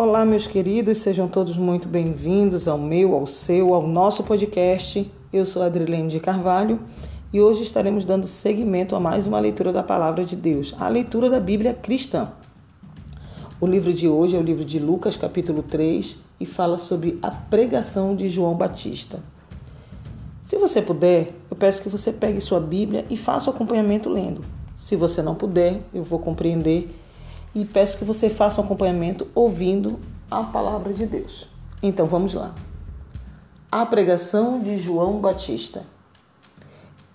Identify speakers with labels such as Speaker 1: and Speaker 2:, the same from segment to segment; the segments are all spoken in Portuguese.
Speaker 1: Olá, meus queridos, sejam todos muito bem-vindos ao meu, ao seu, ao nosso podcast. Eu sou Adrilene de Carvalho e hoje estaremos dando seguimento a mais uma leitura da Palavra de Deus, a leitura da Bíblia cristã. O livro de hoje é o livro de Lucas, capítulo 3, e fala sobre a pregação de João Batista. Se você puder, eu peço que você pegue sua Bíblia e faça o acompanhamento lendo. Se você não puder, eu vou compreender e peço que você faça um acompanhamento ouvindo a palavra de Deus. Então vamos lá. A pregação de João Batista.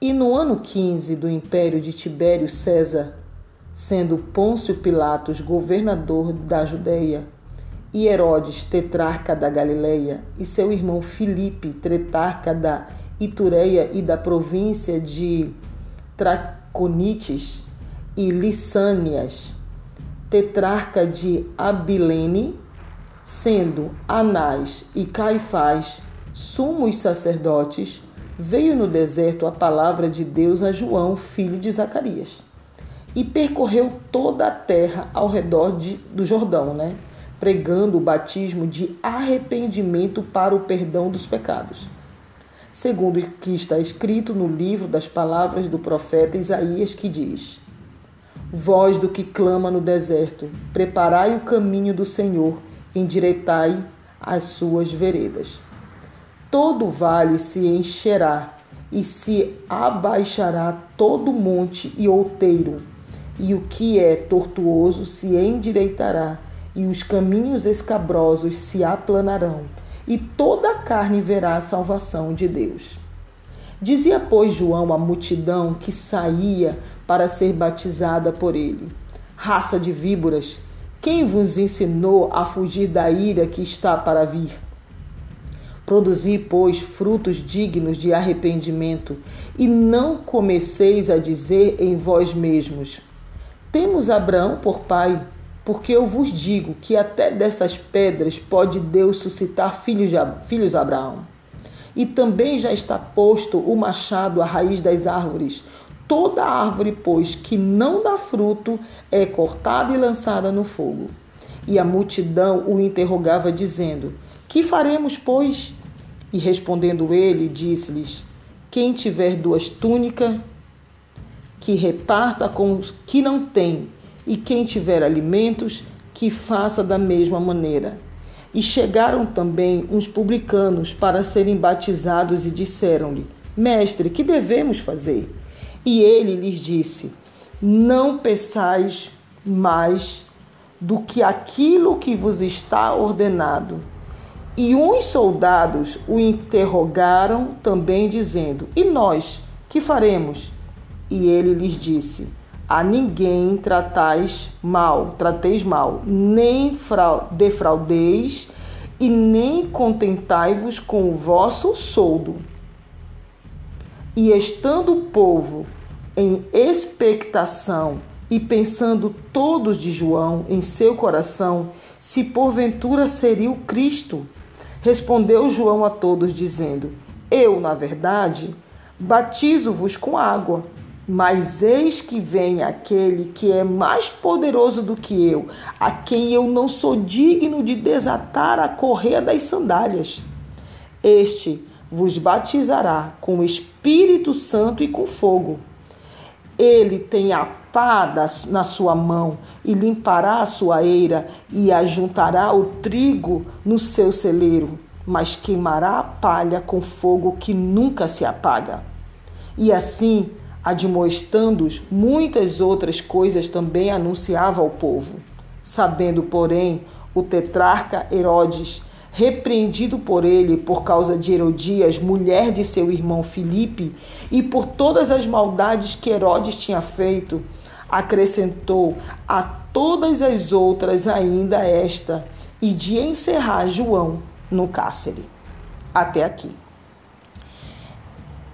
Speaker 1: E no ano 15 do império de Tibério César, sendo Pôncio Pilatos governador da Judéia, e Herodes tetrarca da Galileia, e seu irmão Filipe, tetrarca da Itureia e da província de Traconites e Lissânias, tetrarca de Abilene, sendo Anás e Caifás sumos sacerdotes, veio no deserto a palavra de Deus a João, filho de Zacarias, e percorreu toda a terra ao redor de, do Jordão, né? pregando o batismo de arrependimento para o perdão dos pecados. Segundo o que está escrito no livro das palavras do profeta Isaías, que diz: Voz do que clama no deserto, preparai o caminho do Senhor, endireitai as suas veredas. Todo vale se encherá e se abaixará todo monte e outeiro, e o que é tortuoso se endireitará, e os caminhos escabrosos se aplanarão, e toda a carne verá a salvação de Deus. Dizia, pois, João à multidão que saía para ser batizada por ele. Raça de víboras, quem vos ensinou a fugir da ira que está para vir? Produzi, pois, frutos dignos de arrependimento, e não comeceis a dizer em vós mesmos: Temos Abraão por pai, porque eu vos digo que até dessas pedras pode Deus suscitar filhos de filhos Abraão. E também já está posto o machado à raiz das árvores. Toda árvore, pois, que não dá fruto, é cortada e lançada no fogo. E a multidão o interrogava, dizendo: Que faremos, pois? E respondendo ele, disse-lhes: Quem tiver duas túnicas, que reparta com os que não têm, e quem tiver alimentos, que faça da mesma maneira. E chegaram também uns publicanos para serem batizados e disseram-lhe: Mestre, que devemos fazer? E ele lhes disse: Não peçais mais do que aquilo que vos está ordenado. E uns soldados o interrogaram também, dizendo: E nós, que faremos? E ele lhes disse: A ninguém tratais mal, trateis mal, nem defraudeis e nem contentai-vos com o vosso soldo e estando o povo em expectação e pensando todos de João em seu coração, se porventura seria o Cristo, respondeu João a todos, dizendo: Eu, na verdade, batizo-vos com água, mas eis que vem aquele que é mais poderoso do que eu, a quem eu não sou digno de desatar a correia das sandálias. Este vos batizará com o Espírito Santo e com fogo. Ele tem a pá na sua mão e limpará a sua eira e ajuntará o trigo no seu celeiro, mas queimará a palha com fogo que nunca se apaga. E assim, admoestando-os, muitas outras coisas também anunciava ao povo. Sabendo, porém, o tetrarca Herodes repreendido por ele por causa de Herodias, mulher de seu irmão Filipe, e por todas as maldades que Herodes tinha feito, acrescentou a todas as outras ainda esta, e de encerrar João no cárcere. Até aqui.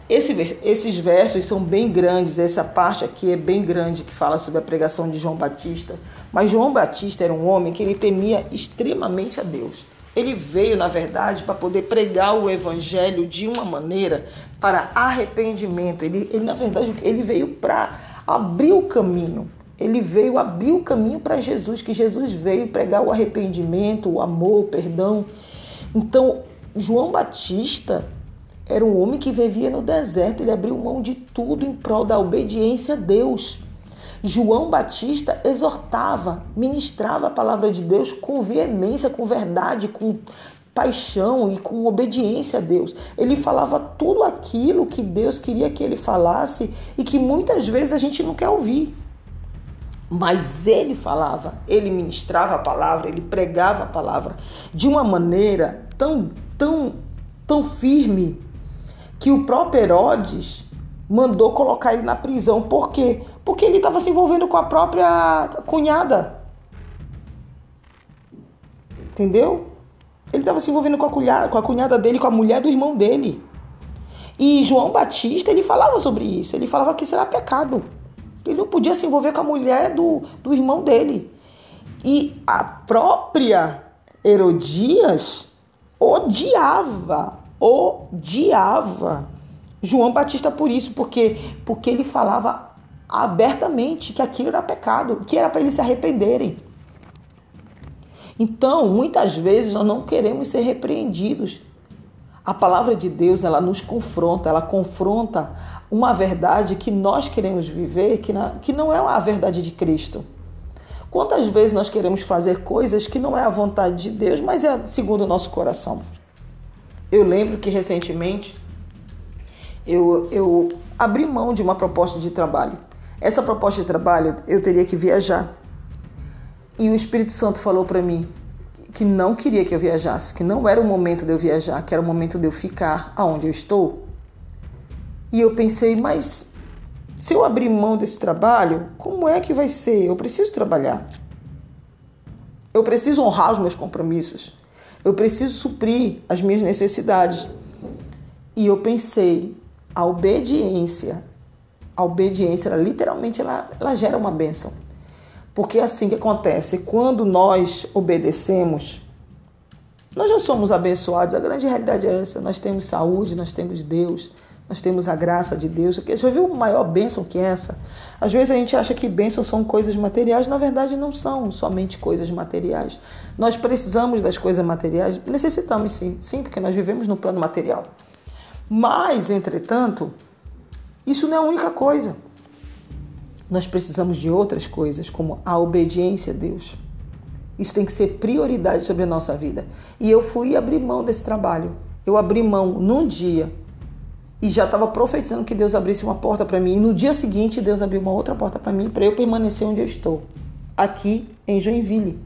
Speaker 1: Esse, esses versos são bem grandes, essa parte aqui é bem grande que fala sobre a pregação de João Batista. Mas João Batista era um homem que ele temia extremamente a Deus. Ele veio, na verdade, para poder pregar o evangelho de uma maneira para arrependimento. Ele, ele na verdade, ele veio para abrir o caminho Ele veio abrir o caminho para Jesus, que Jesus veio pregar o arrependimento, o amor, o perdão. Então, João Batista era um homem que vivia no deserto, ele abriu mão de tudo em prol da obediência a Deus. João Batista exortava, ministrava a palavra de Deus com veemência, com verdade, com paixão e com obediência a Deus. Ele falava tudo aquilo que Deus queria que ele falasse e que muitas vezes a gente não quer ouvir. Mas ele falava, ele ministrava a palavra, ele pregava a palavra de uma maneira tão, tão, tão firme que o próprio Herodes mandou colocar ele na prisão. Por quê? Porque ele estava se envolvendo com a própria cunhada. Entendeu? Ele estava se envolvendo com a, cunhada, com a cunhada dele, com a mulher do irmão dele. E João Batista, ele falava sobre isso. Ele falava que isso era pecado. Ele não podia se envolver com a mulher do, do irmão dele. E a própria Herodias odiava, odiava João Batista por isso, porque, porque ele falava abertamente que aquilo era pecado, que era para eles se arrependerem. Então, muitas vezes nós não queremos ser repreendidos. A palavra de Deus, ela nos confronta, ela confronta uma verdade que nós queremos viver, que, na, que não é a verdade de Cristo. Quantas vezes nós queremos fazer coisas que não é a vontade de Deus, mas é segundo o nosso coração? Eu lembro que recentemente eu, eu abri mão de uma proposta de trabalho. Essa proposta de trabalho eu teria que viajar. E o Espírito Santo falou para mim que não queria que eu viajasse, que não era o momento de eu viajar, que era o momento de eu ficar aonde eu estou. E eu pensei, mas se eu abrir mão desse trabalho, como é que vai ser? Eu preciso trabalhar. Eu preciso honrar os meus compromissos. Eu preciso suprir as minhas necessidades. E eu pensei, a obediência, a obediência, ela, literalmente, ela, ela gera uma bênção. Porque é assim que acontece, quando nós obedecemos, nós já somos abençoados. A grande realidade é essa: nós temos saúde, nós temos Deus, nós temos a graça de Deus. Já viu maior bênção que essa? Às vezes a gente acha que bênçãos são coisas materiais, na verdade não são somente coisas materiais. Nós precisamos das coisas materiais, necessitamos sim, sim, porque nós vivemos no plano material. Mas, entretanto, isso não é a única coisa. Nós precisamos de outras coisas, como a obediência a Deus. Isso tem que ser prioridade sobre a nossa vida. E eu fui abrir mão desse trabalho. Eu abri mão num dia e já estava profetizando que Deus abrisse uma porta para mim. E no dia seguinte, Deus abriu uma outra porta para mim, para eu permanecer onde eu estou, aqui em Joinville.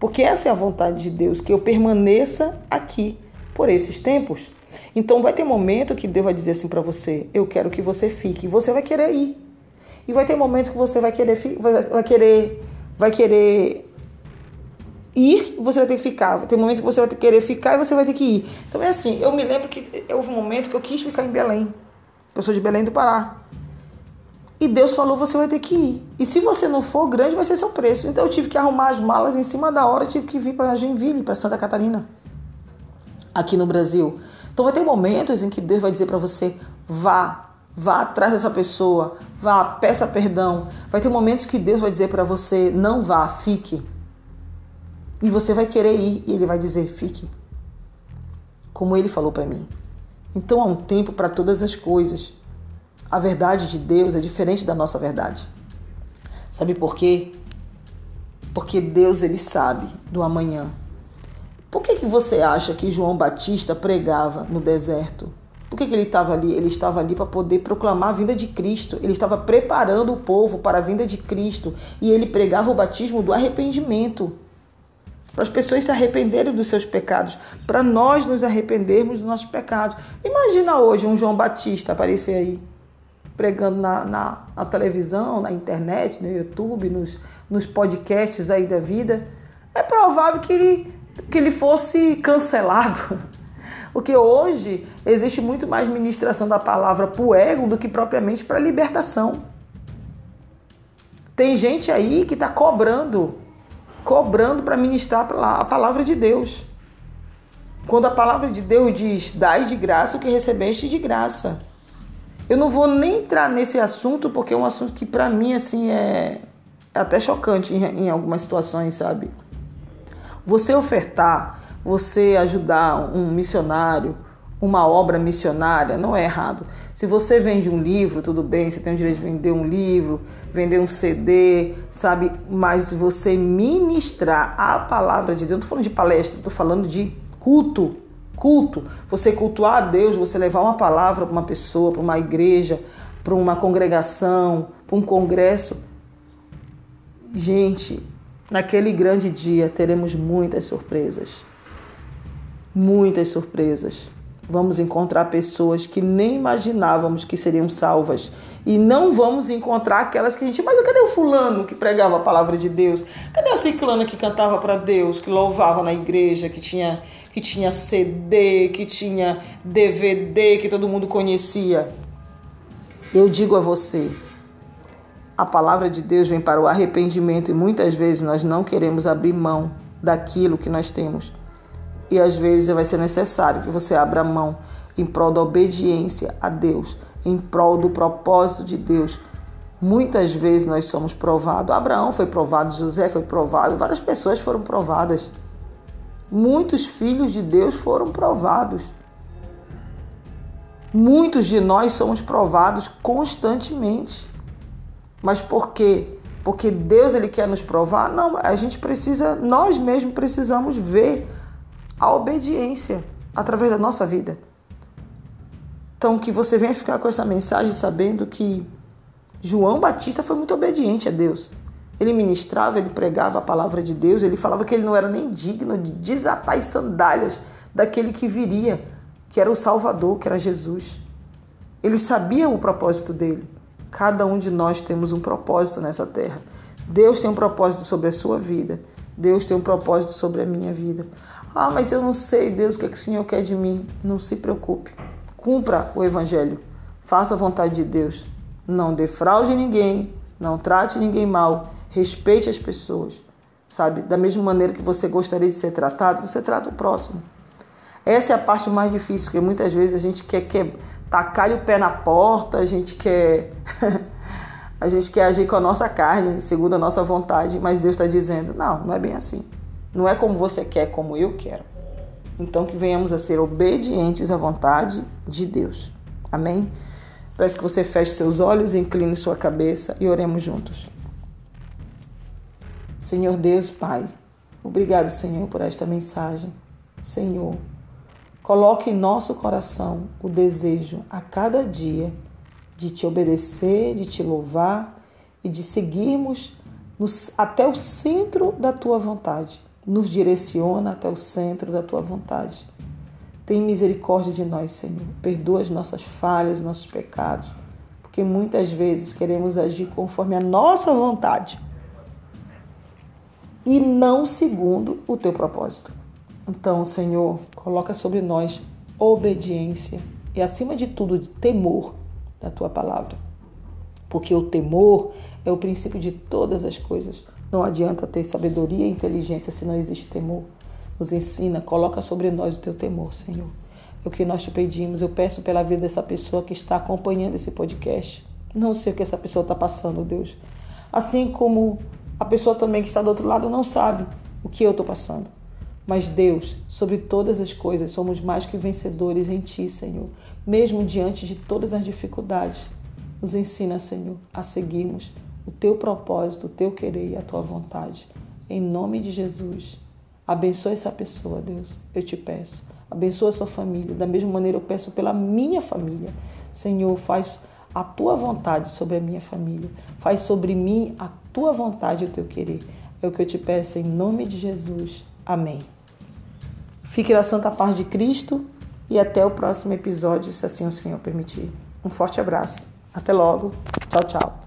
Speaker 1: Porque essa é a vontade de Deus, que eu permaneça aqui por esses tempos. Então vai ter momento que Deus vai dizer assim para você: "Eu quero que você fique", e você vai querer ir. E vai ter momentos que você vai querer vai querer vai querer ir, você vai ter que ficar. Vai ter momentos que você vai querer ficar e você vai ter que ir. Então é assim, eu me lembro que houve um momento que eu quis ficar em Belém. Eu sou de Belém do Pará. E Deus falou: você vai ter que ir. E se você não for, grande vai ser seu preço. Então eu tive que arrumar as malas em cima da hora, tive que vir para Joinville, para Santa Catarina, aqui no Brasil. Então vai ter momentos em que Deus vai dizer para você: vá, vá atrás dessa pessoa, vá, peça perdão. Vai ter momentos que Deus vai dizer para você: não vá, fique. E você vai querer ir e ele vai dizer: fique. Como ele falou para mim. Então há um tempo para todas as coisas. A verdade de Deus é diferente da nossa verdade. Sabe por quê? Porque Deus ele sabe do amanhã. Por que, que você acha que João Batista pregava no deserto? Por que, que ele estava ali? Ele estava ali para poder proclamar a vinda de Cristo. Ele estava preparando o povo para a vinda de Cristo. E ele pregava o batismo do arrependimento. Para as pessoas se arrependerem dos seus pecados. Para nós nos arrependermos dos nossos pecados. Imagina hoje um João Batista aparecer aí. Pregando na, na, na televisão, na internet, no YouTube, nos, nos podcasts aí da vida. É provável que ele que ele fosse cancelado. Porque hoje existe muito mais ministração da palavra para o ego do que propriamente para a libertação. Tem gente aí que está cobrando, cobrando para ministrar a palavra de Deus. Quando a palavra de Deus diz, dai de graça o que recebeste de graça. Eu não vou nem entrar nesse assunto, porque é um assunto que para mim assim é É até chocante em, em algumas situações, sabe? Você ofertar, você ajudar um missionário, uma obra missionária, não é errado. Se você vende um livro, tudo bem, você tem o direito de vender um livro, vender um CD, sabe? Mas você ministrar a palavra de Deus, não estou falando de palestra, estou falando de culto. Culto. Você cultuar a Deus, você levar uma palavra para uma pessoa, para uma igreja, para uma congregação, para um congresso. Gente, naquele grande dia teremos muitas surpresas. Muitas surpresas vamos encontrar pessoas que nem imaginávamos que seriam salvas. E não vamos encontrar aquelas que a gente, mas cadê o fulano que pregava a palavra de Deus? Cadê a ciclana que cantava para Deus, que louvava na igreja, que tinha, que tinha CD, que tinha DVD, que todo mundo conhecia? Eu digo a você, a palavra de Deus vem para o arrependimento e muitas vezes nós não queremos abrir mão daquilo que nós temos e às vezes vai ser necessário que você abra mão em prol da obediência a Deus, em prol do propósito de Deus. Muitas vezes nós somos provados. Abraão foi provado, José foi provado, várias pessoas foram provadas. Muitos filhos de Deus foram provados. Muitos de nós somos provados constantemente. Mas por quê? Porque Deus ele quer nos provar? Não, a gente precisa, nós mesmos precisamos ver a obediência através da nossa vida. Então, que você venha ficar com essa mensagem sabendo que João Batista foi muito obediente a Deus. Ele ministrava, ele pregava a palavra de Deus, ele falava que ele não era nem digno de desatar as sandálias daquele que viria, que era o Salvador, que era Jesus. Ele sabia o propósito dele. Cada um de nós temos um propósito nessa terra. Deus tem um propósito sobre a sua vida. Deus tem um propósito sobre a minha vida. Ah, mas eu não sei, Deus, o que, é que o Senhor quer de mim. Não se preocupe. Cumpra o Evangelho. Faça a vontade de Deus. Não defraude ninguém. Não trate ninguém mal. Respeite as pessoas. Sabe? Da mesma maneira que você gostaria de ser tratado, você trata o próximo. Essa é a parte mais difícil, porque muitas vezes a gente quer, quer tacar o pé na porta, a gente quer. a gente quer agir com a nossa carne, segundo a nossa vontade, mas Deus está dizendo: não, não é bem assim. Não é como você quer, como eu quero. Então que venhamos a ser obedientes à vontade de Deus. Amém? Peço que você feche seus olhos, incline sua cabeça e oremos juntos. Senhor Deus, Pai, obrigado, Senhor, por esta mensagem. Senhor, coloque em nosso coração o desejo a cada dia de te obedecer, de te louvar e de seguirmos nos, até o centro da tua vontade nos direciona até o centro da tua vontade. Tem misericórdia de nós, Senhor. Perdoa as nossas falhas, nossos pecados, porque muitas vezes queremos agir conforme a nossa vontade e não segundo o teu propósito. Então, Senhor, coloca sobre nós obediência e, acima de tudo, temor da tua palavra. Porque o temor é o princípio de todas as coisas. Não adianta ter sabedoria e inteligência se não existe temor. Nos ensina, coloca sobre nós o teu temor, Senhor. É o que nós te pedimos. Eu peço pela vida dessa pessoa que está acompanhando esse podcast. Não sei o que essa pessoa está passando, Deus. Assim como a pessoa também que está do outro lado não sabe o que eu estou passando. Mas Deus, sobre todas as coisas, somos mais que vencedores em Ti, Senhor. Mesmo diante de todas as dificuldades, nos ensina, Senhor, a seguirmos o teu propósito, o teu querer e a tua vontade. Em nome de Jesus. Abençoa essa pessoa, Deus. Eu te peço. Abençoa a sua família. Da mesma maneira, eu peço pela minha família. Senhor, faz a tua vontade sobre a minha família. Faz sobre mim a tua vontade e o teu querer. É o que eu te peço em nome de Jesus. Amém. Fique na santa paz de Cristo e até o próximo episódio, se assim o Senhor permitir. Um forte abraço. Até logo. Tchau, tchau.